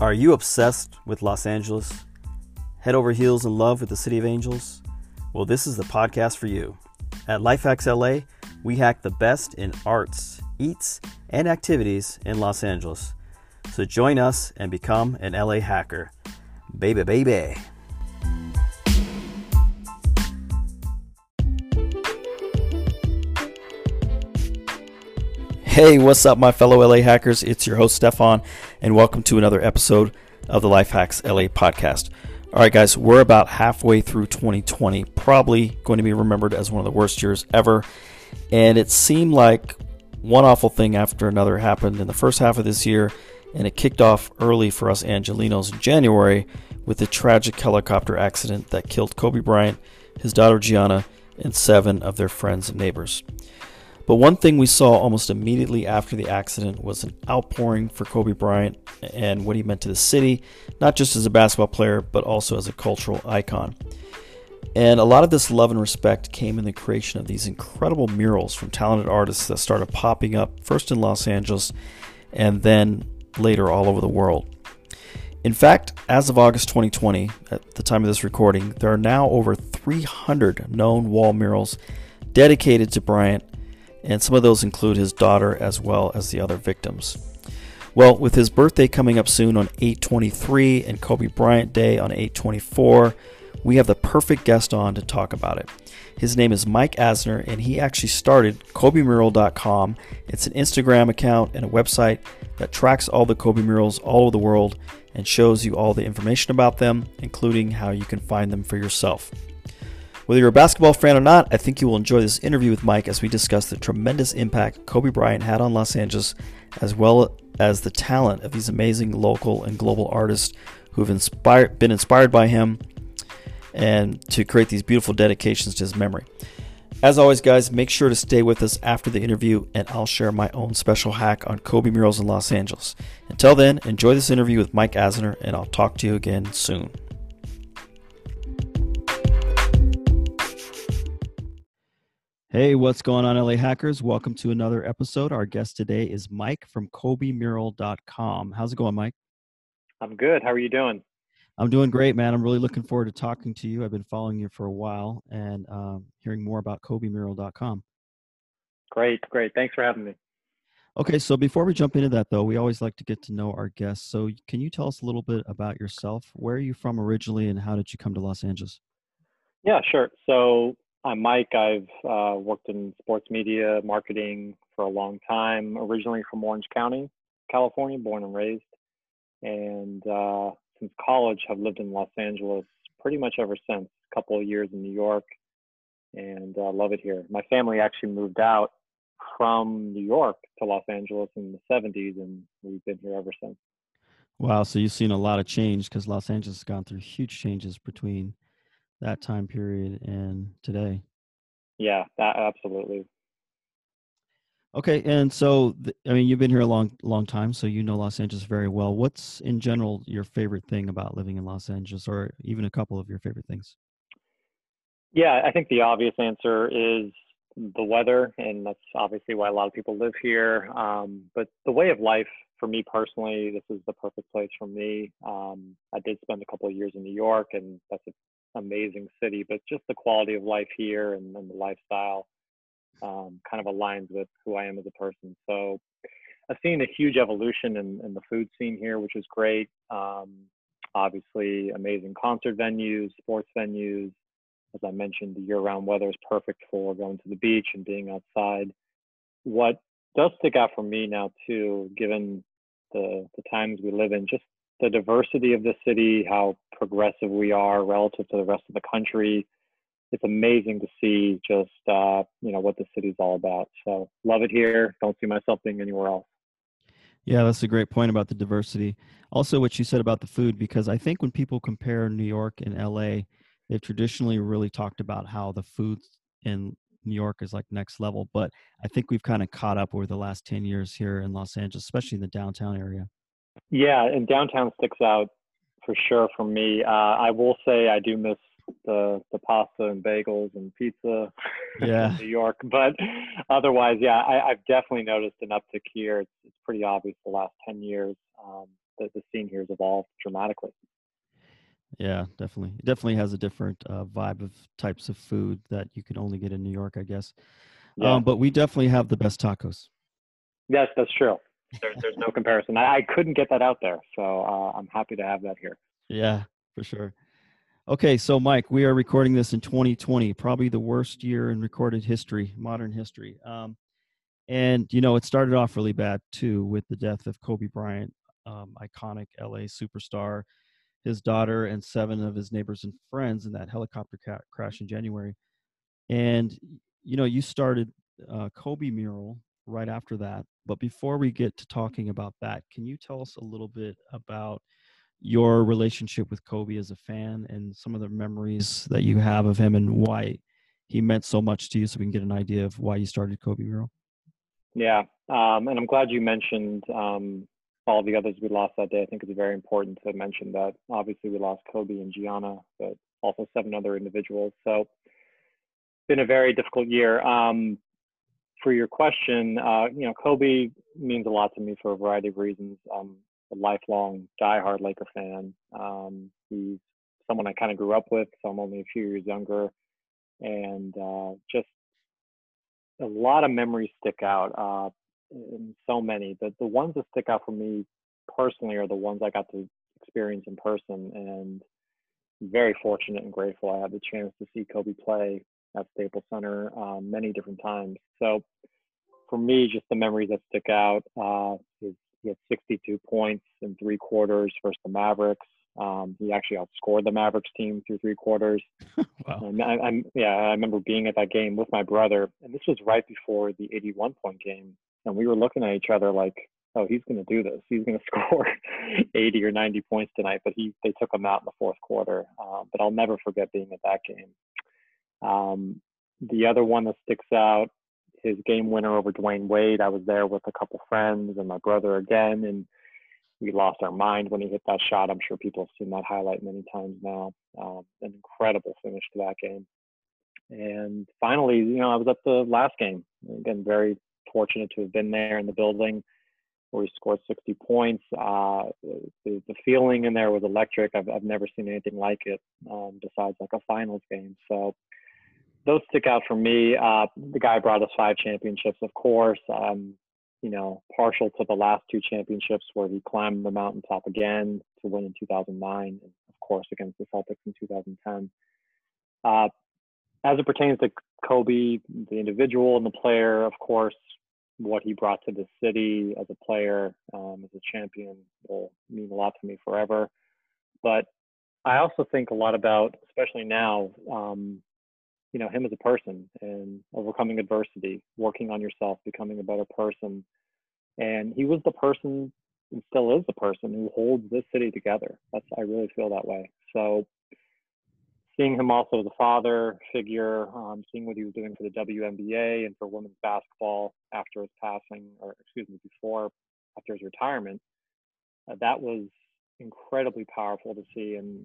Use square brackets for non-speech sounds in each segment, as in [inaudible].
Are you obsessed with Los Angeles? Head over heels in love with the City of Angels? Well, this is the podcast for you. At Lifehacks LA, we hack the best in arts, eats, and activities in Los Angeles. So join us and become an LA hacker. Baby, baby. Hey, what's up, my fellow LA hackers? It's your host, Stefan, and welcome to another episode of the Life Hacks LA podcast. All right, guys, we're about halfway through 2020, probably going to be remembered as one of the worst years ever. And it seemed like one awful thing after another happened in the first half of this year, and it kicked off early for us Angelenos in January with the tragic helicopter accident that killed Kobe Bryant, his daughter Gianna, and seven of their friends and neighbors. But one thing we saw almost immediately after the accident was an outpouring for Kobe Bryant and what he meant to the city, not just as a basketball player, but also as a cultural icon. And a lot of this love and respect came in the creation of these incredible murals from talented artists that started popping up first in Los Angeles and then later all over the world. In fact, as of August 2020, at the time of this recording, there are now over 300 known wall murals dedicated to Bryant and some of those include his daughter as well as the other victims. Well, with his birthday coming up soon on 823 and Kobe Bryant Day on 824, we have the perfect guest on to talk about it. His name is Mike Asner, and he actually started KobeMural.com. It's an Instagram account and a website that tracks all the Kobe murals all over the world and shows you all the information about them, including how you can find them for yourself. Whether you're a basketball fan or not, I think you will enjoy this interview with Mike as we discuss the tremendous impact Kobe Bryant had on Los Angeles, as well as the talent of these amazing local and global artists who have inspired, been inspired by him and to create these beautiful dedications to his memory. As always, guys, make sure to stay with us after the interview, and I'll share my own special hack on Kobe murals in Los Angeles. Until then, enjoy this interview with Mike Asner, and I'll talk to you again soon. Hey, what's going on, LA hackers? Welcome to another episode. Our guest today is Mike from KobeMural.com. How's it going, Mike? I'm good. How are you doing? I'm doing great, man. I'm really looking forward to talking to you. I've been following you for a while and um, hearing more about KobeMural.com. Great, great. Thanks for having me. Okay, so before we jump into that, though, we always like to get to know our guests. So, can you tell us a little bit about yourself? Where are you from originally, and how did you come to Los Angeles? Yeah, sure. So, I'm Mike. I've uh, worked in sports media marketing for a long time, originally from Orange County, California, born and raised. And uh, since college, have lived in Los Angeles pretty much ever since. A couple of years in New York, and uh, love it here. My family actually moved out from New York to Los Angeles in the 70s, and we've been here ever since. Wow, so you've seen a lot of change because Los Angeles has gone through huge changes between that time period and today. Yeah, that absolutely. Okay, and so I mean, you've been here a long, long time, so you know Los Angeles very well. What's in general your favorite thing about living in Los Angeles, or even a couple of your favorite things? Yeah, I think the obvious answer is the weather, and that's obviously why a lot of people live here. Um, but the way of life for me personally, this is the perfect place for me. Um, I did spend a couple of years in New York, and that's a amazing city, but just the quality of life here and, and the lifestyle um, kind of aligns with who I am as a person. So I've seen a huge evolution in, in the food scene here, which is great. Um, obviously, amazing concert venues, sports venues. As I mentioned, the year round weather is perfect for going to the beach and being outside. What does stick out for me now, too, given the, the times we live in, just the diversity of the city, how progressive we are relative to the rest of the country. It's amazing to see just uh, you know what the city's all about. So love it here. Don't see myself being anywhere else. Yeah, that's a great point about the diversity. Also, what you said about the food, because I think when people compare New York and LA, they've traditionally really talked about how the food in New York is like next level. But I think we've kind of caught up over the last 10 years here in Los Angeles, especially in the downtown area. Yeah, and downtown sticks out for sure for me. Uh, I will say I do miss the the pasta and bagels and pizza [laughs] yeah. in New York, but otherwise, yeah, I, have definitely noticed an uptick here. It's, it's pretty obvious the last ten years. Um, the, the scene here has evolved dramatically. Yeah, definitely. It definitely has a different uh, vibe of types of food that you can only get in New York, I guess. Yeah. Um, but we definitely have the best tacos. Yes, that's true. There's, there's no comparison. I, I, couldn't get that out there, so uh, I'm happy to have that here. Yeah, for sure. Okay, so Mike, we are recording this in 2020, probably the worst year in recorded history, modern history. Um, and you know, it started off really bad too with the death of Kobe Bryant, um, iconic LA superstar his daughter and seven of his neighbors and friends in that helicopter ca- crash in January. And you know, you started uh, Kobe mural right after that. But before we get to talking about that, can you tell us a little bit about your relationship with Kobe as a fan and some of the memories that you have of him and why he meant so much to you, so we can get an idea of why you started Kobe mural? Yeah, um, and I'm glad you mentioned um, all the others we lost that day. I think it's very important to mention that obviously we lost Kobe and Gianna, but also seven other individuals. So it's been a very difficult year. Um, for your question, uh, you know, Kobe means a lot to me for a variety of reasons. I'm a lifelong diehard Laker fan. Um, he's someone I kind of grew up with, so I'm only a few years younger, and uh, just a lot of memories stick out. Uh, so many. but the ones that stick out for me personally are the ones I got to experience in person, and very fortunate and grateful I had the chance to see Kobe play at Staples Center um, many different times. So for me, just the memories that stick out uh, is he had 62 points in three quarters versus the Mavericks. Um, he actually outscored the Mavericks team through three quarters. [laughs] wow. And I, am yeah, I remember being at that game with my brother, and this was right before the 81 point game and we were looking at each other like, oh, he's going to do this. He's going [laughs] to score 80 or 90 points tonight. But he they took him out in the fourth quarter. Um, but I'll never forget being at that game. Um, the other one that sticks out, his game winner over Dwyane Wade. I was there with a couple friends and my brother again, and we lost our mind when he hit that shot. I'm sure people have seen that highlight many times now. Um, an incredible finish to that game. And finally, you know, I was at the last game. Again, very fortunate to have been there in the building where he scored 60 points. Uh, the, the feeling in there was electric. I've, I've never seen anything like it um, besides like a finals game. So those stick out for me. Uh, the guy brought us five championships, of course. Um, you know, partial to the last two championships where he climbed the mountaintop again to win in 2009, and of course against the Celtics in 2010. Uh, as it pertains to Kobe, the individual and the player, of course, what he brought to the city as a player, um, as a champion, will mean a lot to me forever. But I also think a lot about, especially now, um, you know, him as a person and overcoming adversity, working on yourself, becoming a better person. And he was the person and still is the person who holds this city together. That's I really feel that way. So seeing him also as a father figure, um, seeing what he was doing for the WNBA and for women's basketball after his passing, or excuse me, before after his retirement, uh, that was incredibly powerful to see. And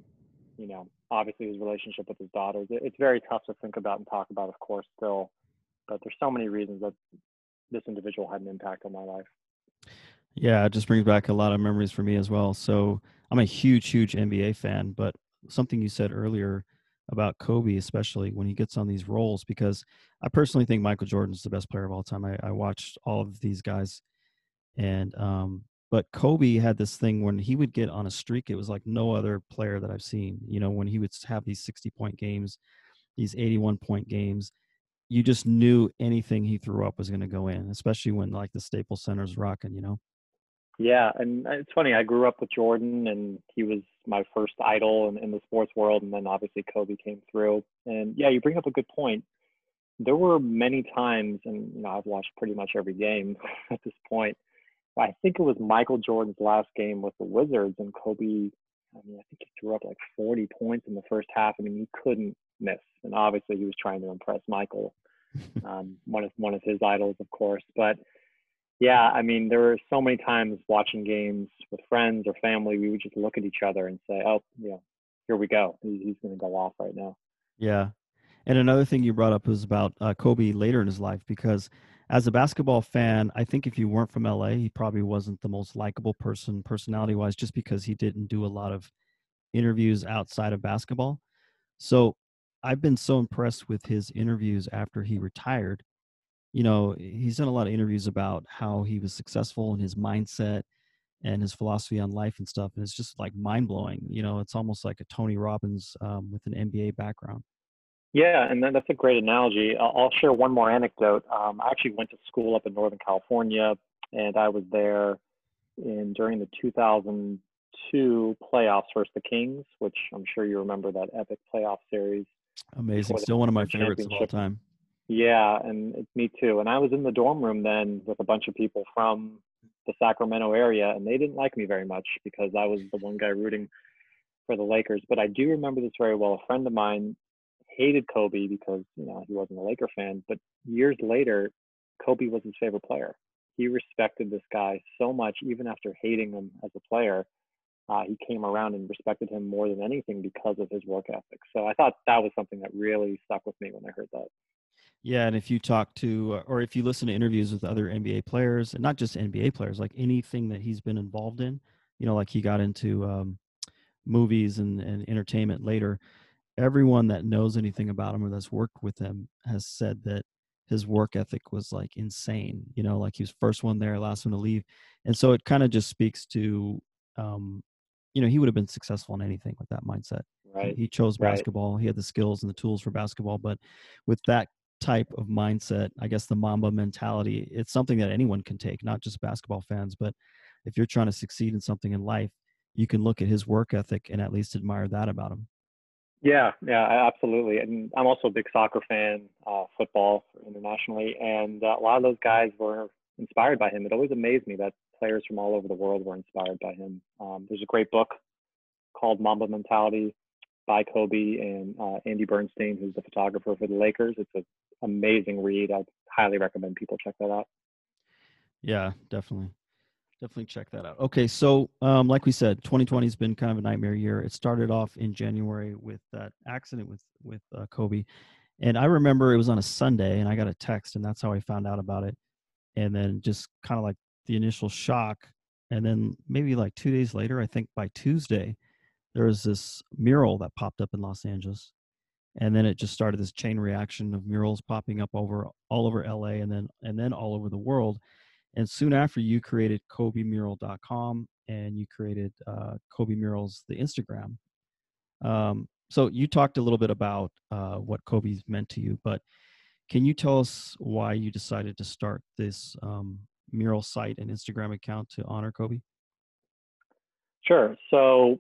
you know, obviously his relationship with his daughters, it's very tough to think about and talk about, of course, still. But there's so many reasons that this individual had an impact on my life. Yeah, it just brings back a lot of memories for me as well. So I'm a huge, huge NBA fan, but something you said earlier about Kobe, especially when he gets on these rolls, because I personally think Michael Jordan's the best player of all time. I, I watched all of these guys, and um, but Kobe had this thing when he would get on a streak, it was like no other player that I've seen. You know, when he would have these sixty point games, these eighty one point games, you just knew anything he threw up was going to go in, especially when like the Staples Center's rocking. You know. Yeah, and uh, it's funny. I grew up with Jordan, and he was my first idol in, in the sports world, and then obviously Kobe came through. And yeah, you bring up a good point. There were many times, and you know, I've watched pretty much every game [laughs] at this point. I think it was Michael Jordan's last game with the Wizards, and Kobe. I mean, I think he threw up like 40 points in the first half. I mean, he couldn't miss, and obviously he was trying to impress Michael, [laughs] um, one of one of his idols, of course. But yeah, I mean, there were so many times watching games with friends or family, we would just look at each other and say, "Oh, you know, here we go. He's going to go off right now." Yeah, and another thing you brought up was about uh, Kobe later in his life, because as a basketball fan, I think if you weren't from LA, he probably wasn't the most likable person personality wise, just because he didn't do a lot of interviews outside of basketball. So I've been so impressed with his interviews after he retired. You know, he's done a lot of interviews about how he was successful and his mindset and his philosophy on life and stuff. And it's just like mind blowing. You know, it's almost like a Tony Robbins um, with an NBA background. Yeah, and that's a great analogy. I'll share one more anecdote. Um, I actually went to school up in Northern California, and I was there in during the 2002 playoffs versus the Kings, which I'm sure you remember that epic playoff series. Amazing, still one of my favorites of all time. Yeah, and me too. And I was in the dorm room then with a bunch of people from the Sacramento area, and they didn't like me very much because I was the one guy rooting for the Lakers. But I do remember this very well. A friend of mine hated Kobe because you know he wasn't a Laker fan, but years later, Kobe was his favorite player. He respected this guy so much, even after hating him as a player. Uh, he came around and respected him more than anything because of his work ethic. So I thought that was something that really stuck with me when I heard that. Yeah, and if you talk to, or if you listen to interviews with other NBA players, and not just NBA players, like anything that he's been involved in, you know, like he got into um, movies and, and entertainment later. Everyone that knows anything about him or that's worked with him has said that his work ethic was like insane. You know, like he was first one there, last one to leave, and so it kind of just speaks to, um, you know, he would have been successful in anything with that mindset. Right. He, chose basketball. Right. He had the skills and the tools for basketball, but with that type of mindset, I guess the Mamba mentality, it's something that anyone can take, not just basketball fans. But if you're trying to succeed in something in life, you can look at his work ethic and at least admire that about him. Yeah, yeah, absolutely. And I'm also a big soccer fan, uh, football internationally, and uh, a lot of those guys were inspired by him. It always amazed me that players from all over the world were inspired by him. Um, there's a great book called Mamba Mentality by Kobe and uh, Andy Bernstein, who's the photographer for the Lakers. It's an amazing read. I highly recommend people check that out. Yeah, definitely. Definitely check that out. Okay, so um, like we said, 2020 has been kind of a nightmare year. It started off in January with that accident with with uh, Kobe, and I remember it was on a Sunday, and I got a text, and that's how I found out about it. And then just kind of like the initial shock, and then maybe like two days later, I think by Tuesday, there was this mural that popped up in Los Angeles. And then it just started this chain reaction of murals popping up over all over LA and then and then all over the world. And soon after, you created KobeMural.com and you created uh, Kobe Murals, the Instagram. Um, so you talked a little bit about uh, what Kobe's meant to you, but can you tell us why you decided to start this um, mural site and Instagram account to honor Kobe? Sure. So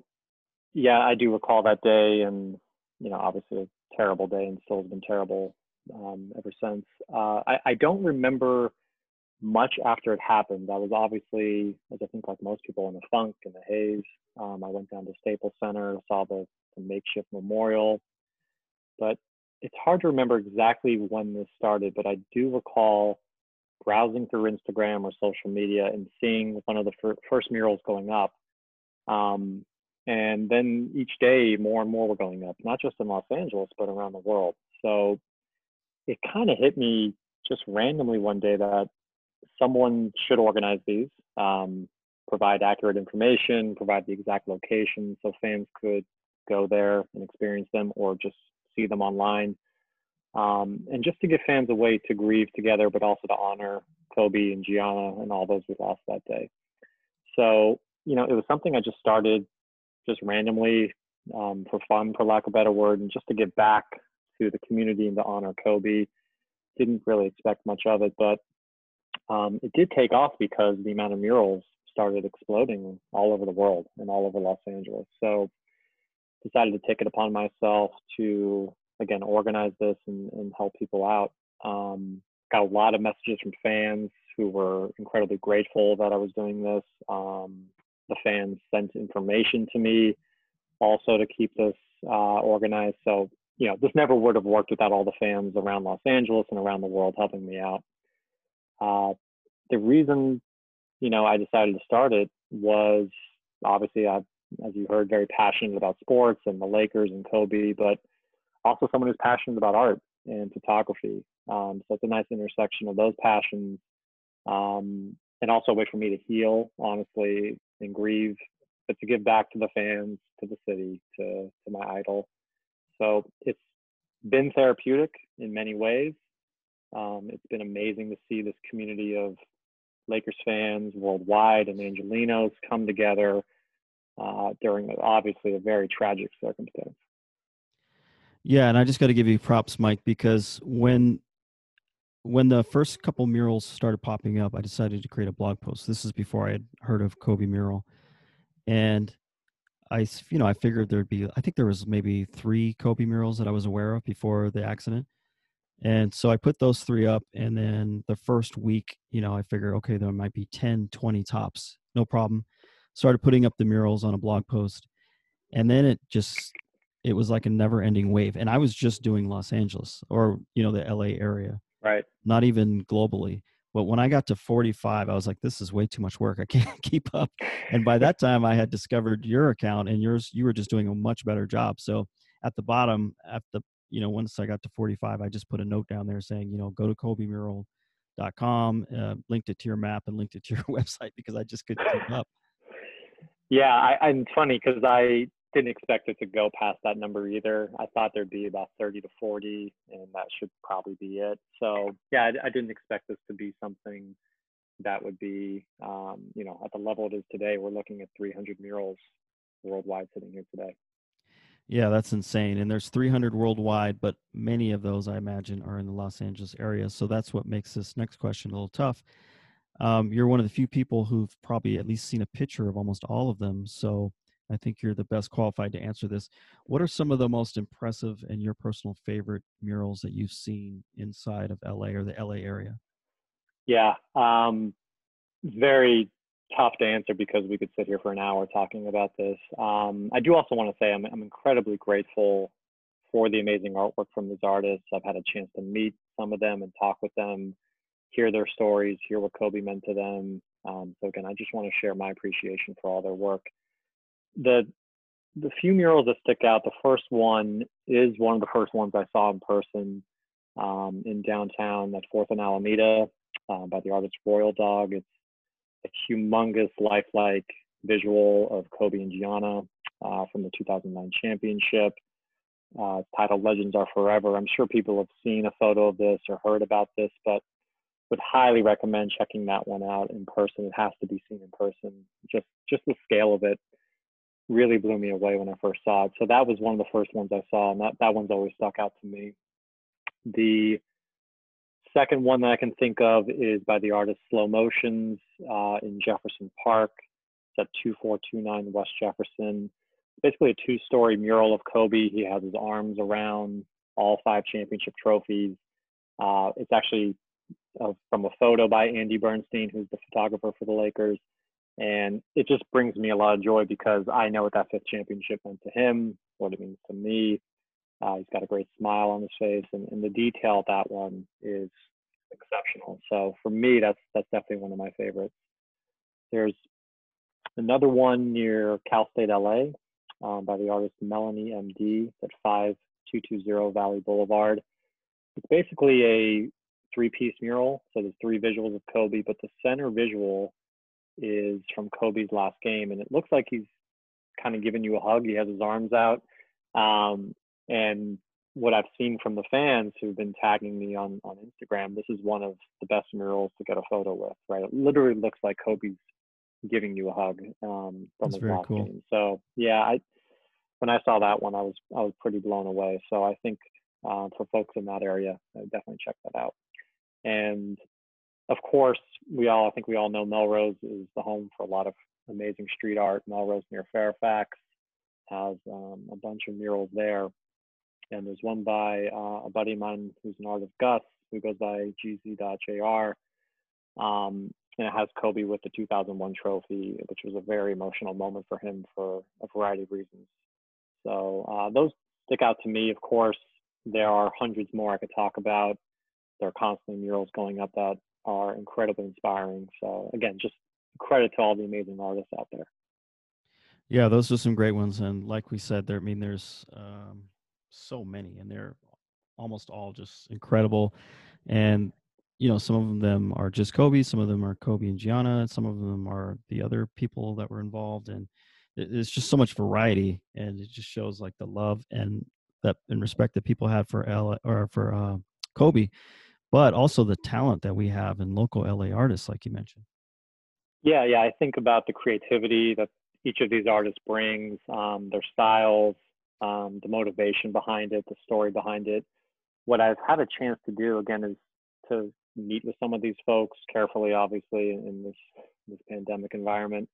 yeah, I do recall that day, and you know, obviously a terrible day, and still has been terrible um, ever since. Uh, I, I don't remember much after it happened. I was obviously, as I think like most people, in the funk and the haze. Um, I went down to Staples Center, saw the, the makeshift memorial, but it's hard to remember exactly when this started. But I do recall browsing through Instagram or social media and seeing one of the fir- first murals going up. Um, and then each day, more and more were going up, not just in Los Angeles, but around the world. So it kind of hit me just randomly one day that someone should organize these, um, provide accurate information, provide the exact location so fans could go there and experience them or just see them online. Um, and just to give fans a way to grieve together, but also to honor Kobe and Gianna and all those we lost that day. So, you know, it was something I just started just randomly um, for fun, for lack of a better word, and just to give back to the community and to honor Kobe. Didn't really expect much of it, but um, it did take off because the amount of murals started exploding all over the world and all over Los Angeles. So decided to take it upon myself to again organize this and, and help people out. Um, got a lot of messages from fans who were incredibly grateful that I was doing this. Um, the fans sent information to me also to keep this uh, organized. So, you know, this never would have worked without all the fans around Los Angeles and around the world helping me out. Uh, the reason, you know, I decided to start it was obviously, I, as you heard, very passionate about sports and the Lakers and Kobe, but also someone who's passionate about art and photography. Um, so it's a nice intersection of those passions, um, and also a way for me to heal, honestly, and grieve, but to give back to the fans, to the city, to to my idol. So it's been therapeutic in many ways. Um, it's been amazing to see this community of Lakers fans worldwide and Angelenos come together uh, during obviously a very tragic circumstance. Yeah, and I just got to give you props, Mike, because when when the first couple murals started popping up, I decided to create a blog post. This is before I had heard of Kobe mural, and I, you know, I figured there'd be. I think there was maybe three Kobe murals that I was aware of before the accident, and so I put those three up. And then the first week, you know, I figured, okay, there might be 10, 20 tops, no problem. Started putting up the murals on a blog post, and then it just it was like a never ending wave. And I was just doing Los Angeles or, you know, the LA area. Right. Not even globally. But when I got to 45, I was like, this is way too much work. I [laughs] can't keep up. And by that time, I had discovered your account and yours, you were just doing a much better job. So at the bottom, at the, you know, once I got to 45, I just put a note down there saying, you know, go to kobemural.com, uh, linked it to your map and linked it to your [laughs] website because I just couldn't keep up. Yeah, I, it's funny because I didn't expect it to go past that number either. I thought there'd be about 30 to 40, and that should probably be it. So yeah, I, I didn't expect this to be something that would be, um, you know, at the level it is today. We're looking at 300 murals worldwide sitting here today. Yeah, that's insane. And there's 300 worldwide, but many of those, I imagine, are in the Los Angeles area. So that's what makes this next question a little tough. Um, you're one of the few people who've probably at least seen a picture of almost all of them. So I think you're the best qualified to answer this. What are some of the most impressive and your personal favorite murals that you've seen inside of LA or the LA area? Yeah, um, very tough to answer because we could sit here for an hour talking about this. Um, I do also want to say I'm, I'm incredibly grateful for the amazing artwork from these artists. I've had a chance to meet some of them and talk with them, hear their stories, hear what Kobe meant to them. Um, so again, I just want to share my appreciation for all their work the the few murals that stick out, the first one is one of the first ones I saw in person um, in downtown at Fourth and Alameda uh, by the artist Royal Dog. It's a humongous, lifelike visual of Kobe and Gianna uh, from the 2009 championship. Uh, titled Legends Are Forever. I'm sure people have seen a photo of this or heard about this, but would highly recommend checking that one out in person. It has to be seen in person. Just just the scale of it really blew me away when I first saw it. So that was one of the first ones I saw, and that, that one's always stuck out to me. The second one that I can think of is by the artist Slow Motions uh, in Jefferson Park. It's at 2429 West Jefferson. Basically, a two story mural of Kobe. He has his arms around all five championship trophies. Uh, it's actually uh, from a photo by Andy Bernstein, who's the photographer for the Lakers. And it just brings me a lot of joy because I know what that fifth championship meant to him, what it means to me. Uh, he's got a great smile on his face, and, and the detail of that one is exceptional. So for me, that's that's definitely one of my favorites. There's another one near Cal State LA um, by the artist Melanie MD at 5220 Valley Boulevard. It's basically a three-piece mural. So there's three visuals of Kobe, but the center visual is from Kobe's last game, and it looks like he's kind of giving you a hug. He has his arms out, um, and what I've seen from the fans who've been tagging me on on Instagram, this is one of the best murals to get a photo with. Right, it literally looks like Kobe's giving you a hug um, from That's his very last cool. game. So yeah, I when I saw that one, I was I was pretty blown away. So I think uh, for folks in that area, I definitely check that out. And of course, we all, I think we all know Melrose is the home for a lot of amazing street art. Melrose near Fairfax has um, a bunch of murals there. And there's one by uh, a buddy of mine who's an artist, Gus, who goes by gz.jr. Um, and it has Kobe with the 2001 trophy, which was a very emotional moment for him for a variety of reasons. So uh, those stick out to me. Of course, there are hundreds more I could talk about. There are constantly murals going up that are incredibly inspiring. So again, just credit to all the amazing artists out there. Yeah, those are some great ones, and like we said, there. I mean, there's um, so many, and they're almost all just incredible. and you know some of them are just Kobe, some of them are Kobe and Gianna, some of them are the other people that were involved, and it's just so much variety, and it just shows like the love and that and respect that people had for L or for uh, Kobe, but also the talent that we have in local LA artists, like you mentioned. Yeah, yeah, I think about the creativity that each of these artists brings, um, their styles, um, the motivation behind it, the story behind it. What I've had a chance to do again is to meet with some of these folks carefully, obviously, in this this pandemic environment,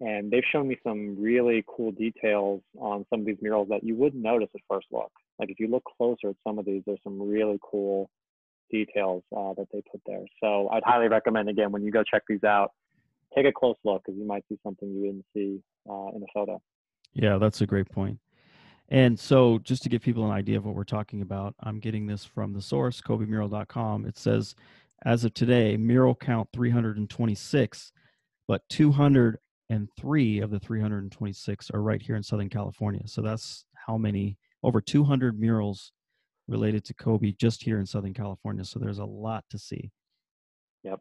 and they've shown me some really cool details on some of these murals that you wouldn't notice at first look. Like if you look closer at some of these, there's some really cool details uh, that they put there. So I'd highly recommend again when you go check these out, take a close look because you might see something you didn't see uh, in a photo. Yeah, that's a great point. And so, just to give people an idea of what we're talking about, I'm getting this from the source, KobeMural.com. It says, as of today, mural count 326, but 203 of the 326 are right here in Southern California. So that's how many, over 200 murals related to Kobe just here in Southern California. So there's a lot to see. Yep.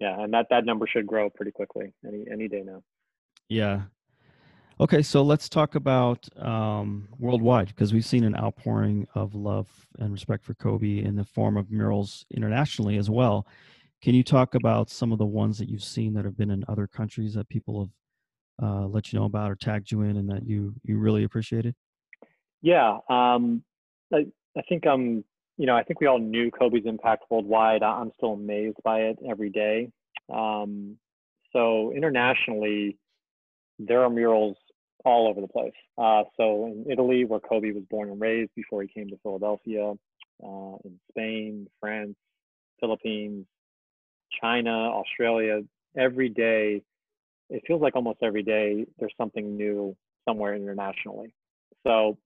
Yeah, and that that number should grow pretty quickly any any day now. Yeah, Okay, so let's talk about um, worldwide because we've seen an outpouring of love and respect for Kobe in the form of murals internationally as well. Can you talk about some of the ones that you've seen that have been in other countries that people have uh, let you know about or tagged you in and that you you really appreciated? Yeah, um, I, I think um you know I think we all knew Kobe's impact worldwide. I'm still amazed by it every day. Um, so internationally, there are murals all over the place. Uh, so in Italy, where Kobe was born and raised before he came to Philadelphia, uh, in Spain, France, Philippines, China, Australia, every day, it feels like almost every day there's something new somewhere internationally. So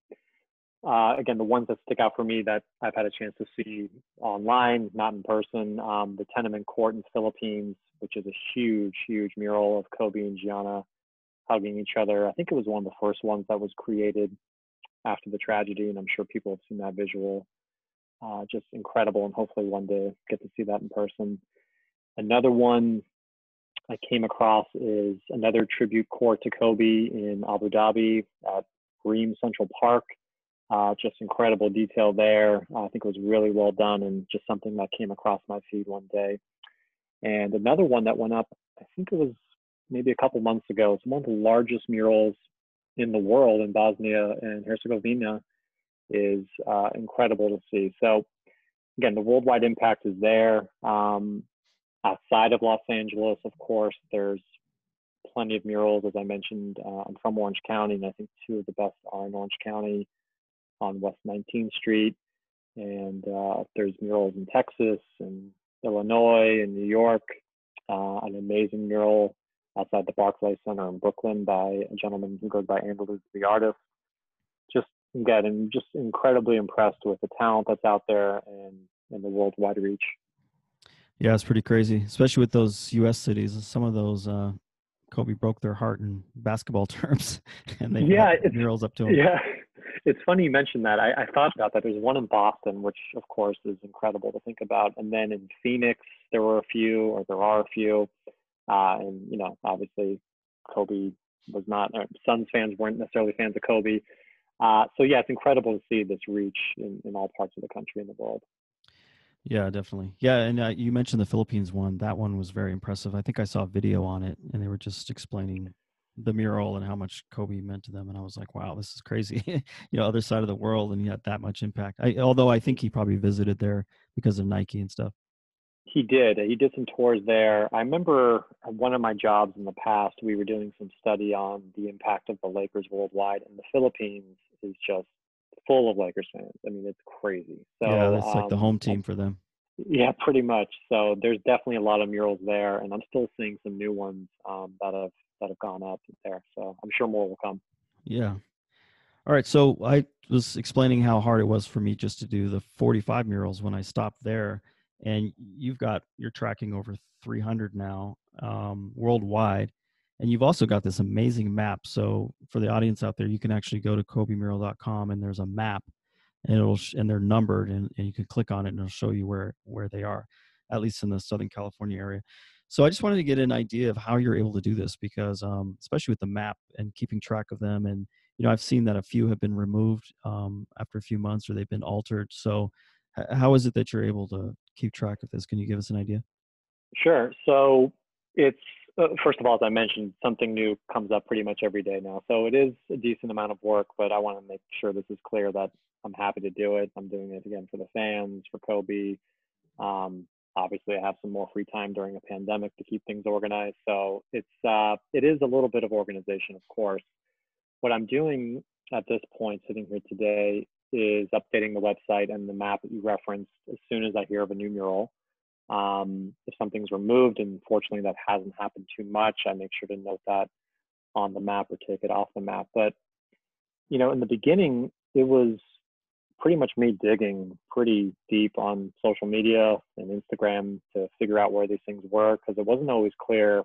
uh, again, the ones that stick out for me that I've had a chance to see online, not in person, um, the Tenement Court in Philippines, which is a huge, huge mural of Kobe and Gianna hugging each other. I think it was one of the first ones that was created after the tragedy, and I'm sure people have seen that visual. Uh, just incredible, and hopefully one day get to see that in person. Another one I came across is another tribute court to Kobe in Abu Dhabi at Reem Central Park. Uh, just incredible detail there. I think it was really well done and just something that came across my feed one day. And another one that went up, I think it was maybe a couple months ago. It's one of the largest murals in the world in Bosnia and Herzegovina is uh, incredible to see. So again, the worldwide impact is there. Um, outside of Los Angeles, of course, there's plenty of murals. As I mentioned, uh, I'm from Orange County, and I think two of the best are in Orange County on West 19th Street. And uh, there's murals in Texas and Illinois and New York. Uh, an amazing mural outside the Barclay Center in Brooklyn by a gentleman who goes by Andaluz the artist. Just getting just incredibly impressed with the talent that's out there and, and the worldwide reach. Yeah, it's pretty crazy, especially with those U.S. cities. Some of those, uh, Kobe broke their heart in basketball [laughs] terms, and they yeah, murals up to him. Yeah, [laughs] it's funny you mentioned that. I, I thought about that. There's one in Boston, which of course is incredible to think about, and then in Phoenix there were a few, or there are a few. Uh, and you know, obviously, Kobe was not. Suns fans weren't necessarily fans of Kobe. Uh, so yeah, it's incredible to see this reach in, in all parts of the country and the world. Yeah, definitely. Yeah, and uh, you mentioned the Philippines one. That one was very impressive. I think I saw a video on it, and they were just explaining the mural and how much Kobe meant to them. And I was like, wow, this is crazy. [laughs] you know, other side of the world, and he had that much impact. I, although I think he probably visited there because of Nike and stuff. He did. He did some tours there. I remember one of my jobs in the past, we were doing some study on the impact of the Lakers worldwide, and the Philippines is just full of Lakers fans. I mean, it's crazy. So yeah, that's um, like the um, home team for them. Yeah, pretty much. So there's definitely a lot of murals there, and I'm still seeing some new ones um, that have that have gone up there. So I'm sure more will come. Yeah. All right. So I was explaining how hard it was for me just to do the 45 murals when I stopped there and you've got you're tracking over 300 now um, worldwide and you've also got this amazing map so for the audience out there you can actually go to kobemural.com and there's a map and it'll and they're numbered, and, and you can click on it, and it'll show you where where they are, at least in the Southern California area. So I just wanted to get an idea of how you're able to do this because, um, especially with the map and keeping track of them, and you know I've seen that a few have been removed um, after a few months or they've been altered. So how is it that you're able to keep track of this? Can you give us an idea? Sure. So it's uh, first of all, as I mentioned, something new comes up pretty much every day now. So it is a decent amount of work, but I want to make sure this is clear that I'm happy to do it. I'm doing it again for the fans, for Kobe. Um, obviously, I have some more free time during a pandemic to keep things organized. So it's uh, it is a little bit of organization, of course. What I'm doing at this point, sitting here today, is updating the website and the map that you referenced as soon as I hear of a new mural. Um, if something's removed, and fortunately that hasn't happened too much, I make sure to note that on the map or take it off the map. But you know, in the beginning, it was pretty much me digging pretty deep on social media and Instagram to figure out where these things were because it wasn't always clear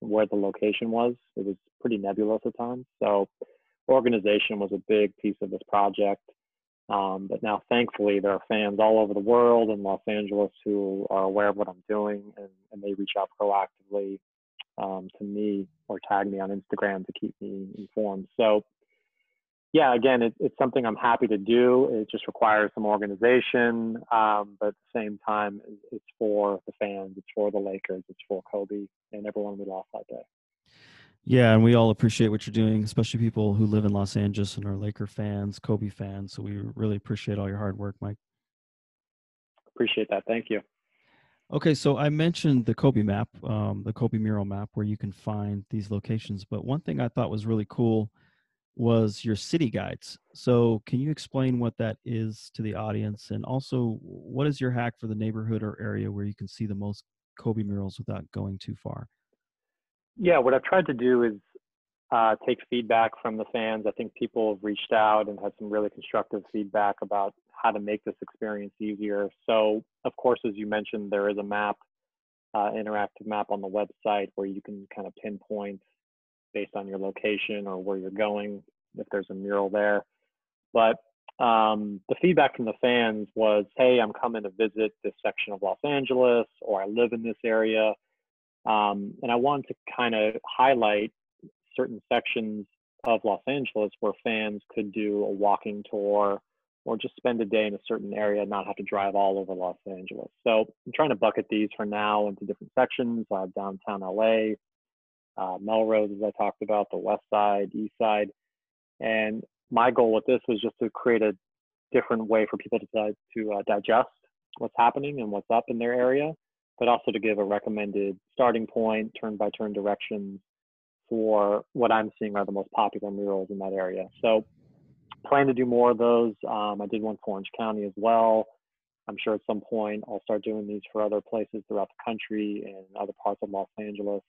where the location was. It was pretty nebulous at times. So organization was a big piece of this project. Um, but now, thankfully, there are fans all over the world in Los Angeles who are aware of what I'm doing and, and they reach out proactively um, to me or tag me on Instagram to keep me informed. So, yeah, again, it, it's something I'm happy to do. It just requires some organization, um, but at the same time, it's for the fans, it's for the Lakers, it's for Kobe and everyone we lost that day. Yeah, and we all appreciate what you're doing, especially people who live in Los Angeles and are Laker fans, Kobe fans. So we really appreciate all your hard work, Mike. Appreciate that. Thank you. Okay, so I mentioned the Kobe map, um, the Kobe mural map, where you can find these locations. But one thing I thought was really cool was your city guides. So can you explain what that is to the audience, and also what is your hack for the neighborhood or area where you can see the most Kobe murals without going too far? Yeah, what I've tried to do is uh, take feedback from the fans. I think people have reached out and had some really constructive feedback about how to make this experience easier. So, of course, as you mentioned, there is a map, uh, interactive map on the website where you can kind of pinpoint based on your location or where you're going if there's a mural there. But um, the feedback from the fans was, hey, I'm coming to visit this section of Los Angeles, or I live in this area. Um, and I wanted to kind of highlight certain sections of Los Angeles where fans could do a walking tour or just spend a day in a certain area and not have to drive all over Los Angeles. So I'm trying to bucket these for now into different sections, uh, downtown LA, uh, Melrose, as I talked about, the west side, east side. And my goal with this was just to create a different way for people to, to uh, digest what's happening and what's up in their area but also to give a recommended starting point, turn by turn directions for what I'm seeing are the most popular murals in that area. So plan to do more of those. Um, I did one for Orange County as well. I'm sure at some point I'll start doing these for other places throughout the country and other parts of Los Angeles.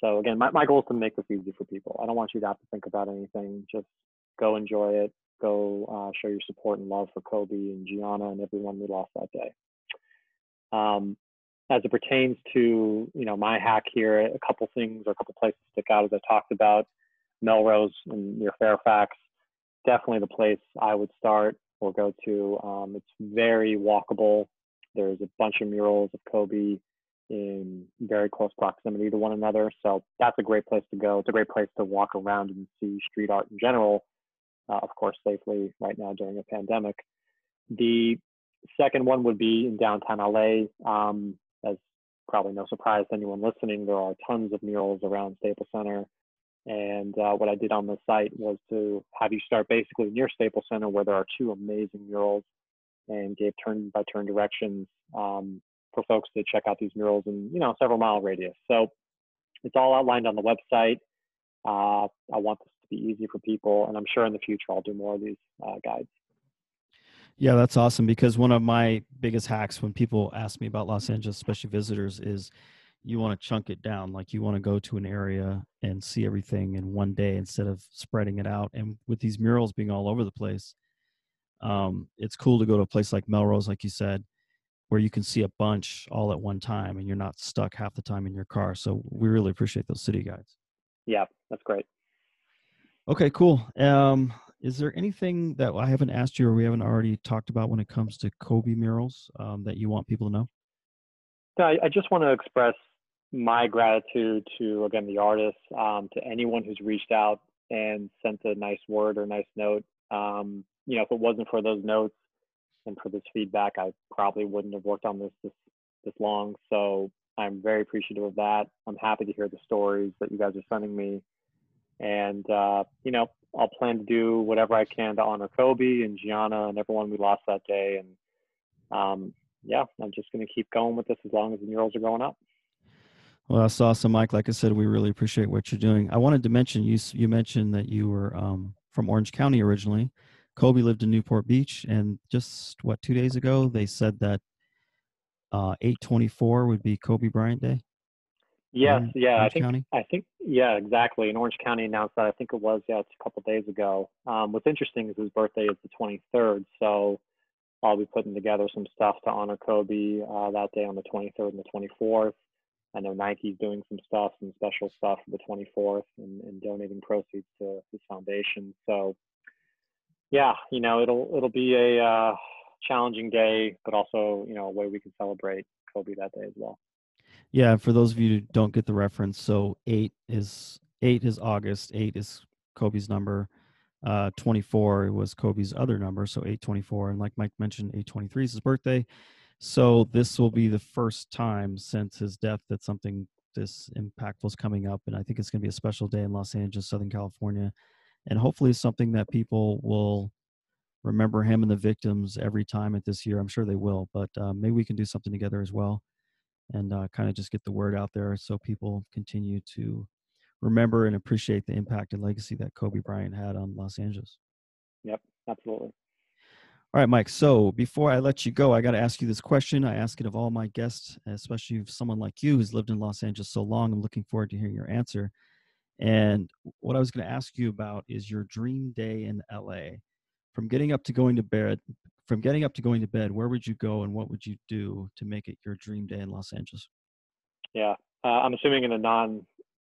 So again, my, my goal is to make this easy for people. I don't want you to have to think about anything. Just go enjoy it. Go uh, show your support and love for Kobe and Gianna and everyone we lost that day. Um, as it pertains to you know my hack here, a couple things or a couple places stick out as I talked about Melrose and near Fairfax. Definitely the place I would start or go to. Um, it's very walkable. There's a bunch of murals of Kobe in very close proximity to one another, so that's a great place to go. It's a great place to walk around and see street art in general. Uh, of course, safely right now during a pandemic. The second one would be in downtown LA. Um, probably no surprise to anyone listening, there are tons of murals around Staples Center. And uh, what I did on the site was to have you start basically near Staples Center, where there are two amazing murals, and gave turn by turn directions um, for folks to check out these murals in you know several mile radius. So it's all outlined on the website. Uh, I want this to be easy for people, and I'm sure in the future I'll do more of these uh, guides. Yeah, that's awesome because one of my biggest hacks when people ask me about Los Angeles, especially visitors, is you want to chunk it down. Like you want to go to an area and see everything in one day instead of spreading it out. And with these murals being all over the place, um, it's cool to go to a place like Melrose, like you said, where you can see a bunch all at one time and you're not stuck half the time in your car. So we really appreciate those city guides. Yeah, that's great. Okay, cool. Um, is there anything that I haven't asked you or we haven't already talked about when it comes to Kobe murals um, that you want people to know? I, I just want to express my gratitude to again the artists, um, to anyone who's reached out and sent a nice word or nice note. Um, you know, if it wasn't for those notes and for this feedback, I probably wouldn't have worked on this this this long. So I'm very appreciative of that. I'm happy to hear the stories that you guys are sending me, and uh, you know, I'll plan to do whatever I can to honor Kobe and Gianna and everyone we lost that day. And um, yeah, I'm just going to keep going with this as long as the murals are going up. Well, that's awesome, Mike. Like I said, we really appreciate what you're doing. I wanted to mention you. You mentioned that you were um, from Orange County originally. Kobe lived in Newport Beach, and just what two days ago they said that uh, 824 would be Kobe Bryant Day. Yes, yeah, Orange I think County? I think yeah, exactly. And Orange County announced that. I think it was yeah, it's a couple days ago. Um, what's interesting is his birthday is the 23rd, so I'll be putting together some stuff to honor Kobe uh, that day on the 23rd and the 24th. I know Nike's doing some stuff, some special stuff for the 24th, and, and donating proceeds to his foundation. So, yeah, you know, it'll it'll be a uh, challenging day, but also you know a way we can celebrate Kobe that day as well. Yeah, for those of you who don't get the reference, so eight is eight is August, eight is Kobe's number, uh, 24 was Kobe's other number, so 824. And like Mike mentioned, 823 is his birthday. So this will be the first time since his death that something this impactful is coming up. And I think it's going to be a special day in Los Angeles, Southern California. And hopefully something that people will remember him and the victims every time at this year. I'm sure they will, but uh, maybe we can do something together as well and uh, kind of just get the word out there so people continue to remember and appreciate the impact and legacy that Kobe Bryant had on Los Angeles. Yep, absolutely. All right, Mike. So before I let you go, I got to ask you this question. I ask it of all my guests, especially someone like you who's lived in Los Angeles so long. I'm looking forward to hearing your answer. And what I was going to ask you about is your dream day in LA. From getting up to going to bed, from getting up to going to bed, where would you go and what would you do to make it your dream day in Los Angeles? Yeah, uh, I'm assuming in a non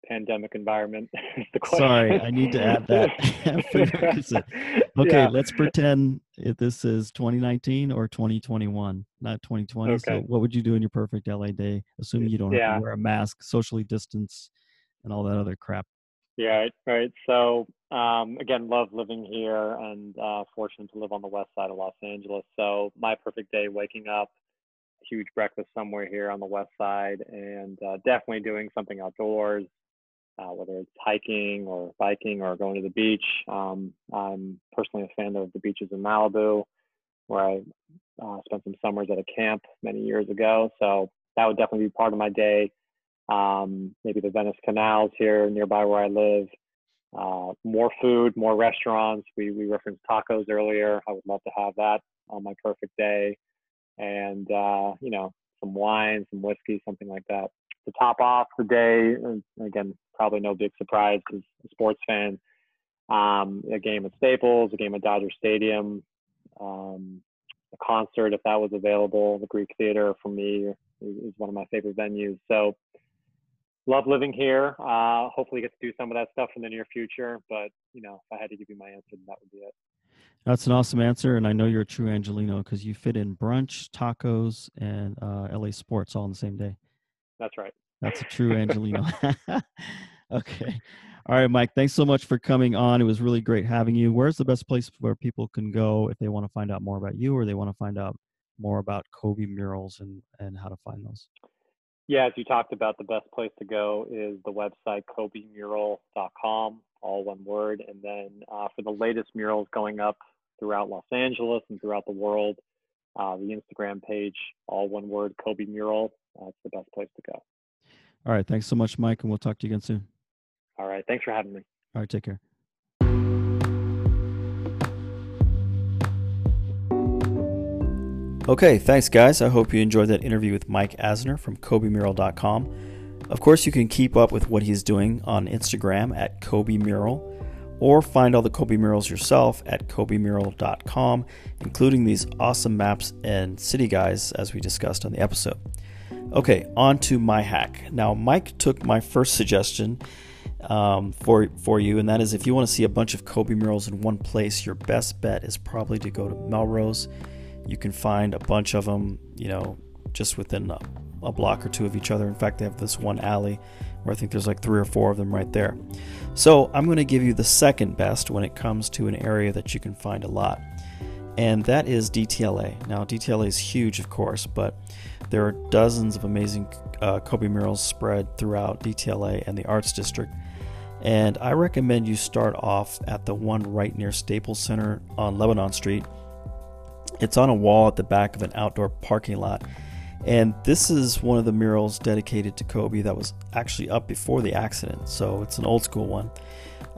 pandemic environment. [laughs] Sorry, I need to add that. [laughs] [laughs] okay, yeah. let's pretend if this is 2019 or 2021, not 2020. Okay. So, what would you do in your perfect LA day, assuming you don't yeah. have to wear a mask, socially distance, and all that other crap? Yeah, right. So, um, again, love living here and uh, fortunate to live on the west side of Los Angeles. So, my perfect day waking up, huge breakfast somewhere here on the west side, and uh, definitely doing something outdoors, uh, whether it's hiking or biking or going to the beach. Um, I'm personally a fan of the beaches in Malibu, where I uh, spent some summers at a camp many years ago. So that would definitely be part of my day. Um, maybe the Venice canals here nearby where I live. Uh, more food, more restaurants. We we referenced tacos earlier. I would love to have that on my perfect day, and uh, you know some wine, some whiskey, something like that to top off the day. Again, probably no big surprise because a sports fan. Um, a game at Staples, a game at Dodger Stadium, um, a concert if that was available. The Greek Theater for me is one of my favorite venues. So love living here. Uh, hopefully get to do some of that stuff in the near future. But you know, if I had to give you my answer, that would be it. That's an awesome answer, and I know you're a true Angeleno because you fit in brunch, tacos, and uh, LA sports all in the same day. That's right. That's a true Angeleno. [laughs] [laughs] okay. All right, Mike. Thanks so much for coming on. It was really great having you. Where's the best place where people can go if they want to find out more about you or they want to find out more about Kobe murals and, and how to find those? Yeah, as you talked about, the best place to go is the website kobemural.com, all one word. And then uh, for the latest murals going up throughout Los Angeles and throughout the world, uh, the Instagram page, all one word, Kobe Mural. That's the best place to go. All right. Thanks so much, Mike, and we'll talk to you again soon. All right. Thanks for having me. All right. Take care. Okay, thanks, guys. I hope you enjoyed that interview with Mike Asner from KobeMural.com. Of course, you can keep up with what he's doing on Instagram at Kobe Mural, or find all the Kobe murals yourself at KobeMural.com, including these awesome maps and city guides as we discussed on the episode. Okay, on to my hack. Now, Mike took my first suggestion um, for for you, and that is if you want to see a bunch of Kobe murals in one place, your best bet is probably to go to Melrose. You can find a bunch of them, you know, just within a, a block or two of each other. In fact, they have this one alley where I think there's like three or four of them right there. So I'm going to give you the second best when it comes to an area that you can find a lot, and that is DTLA. Now, DTLA is huge, of course, but there are dozens of amazing uh, Kobe murals spread throughout DTLA and the Arts District. And I recommend you start off at the one right near Staples Center on Lebanon Street. It's on a wall at the back of an outdoor parking lot. And this is one of the murals dedicated to Kobe that was actually up before the accident. So it's an old school one.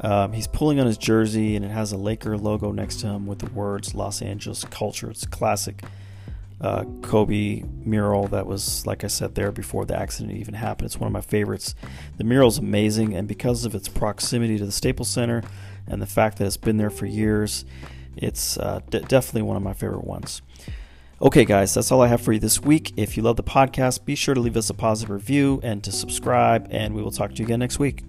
Um, he's pulling on his jersey and it has a Laker logo next to him with the words Los Angeles Culture. It's a classic uh, Kobe mural that was, like I said, there before the accident even happened. It's one of my favorites. The mural is amazing, and because of its proximity to the Staples Center and the fact that it's been there for years, it's uh, d- definitely one of my favorite ones. Okay, guys, that's all I have for you this week. If you love the podcast, be sure to leave us a positive review and to subscribe, and we will talk to you again next week.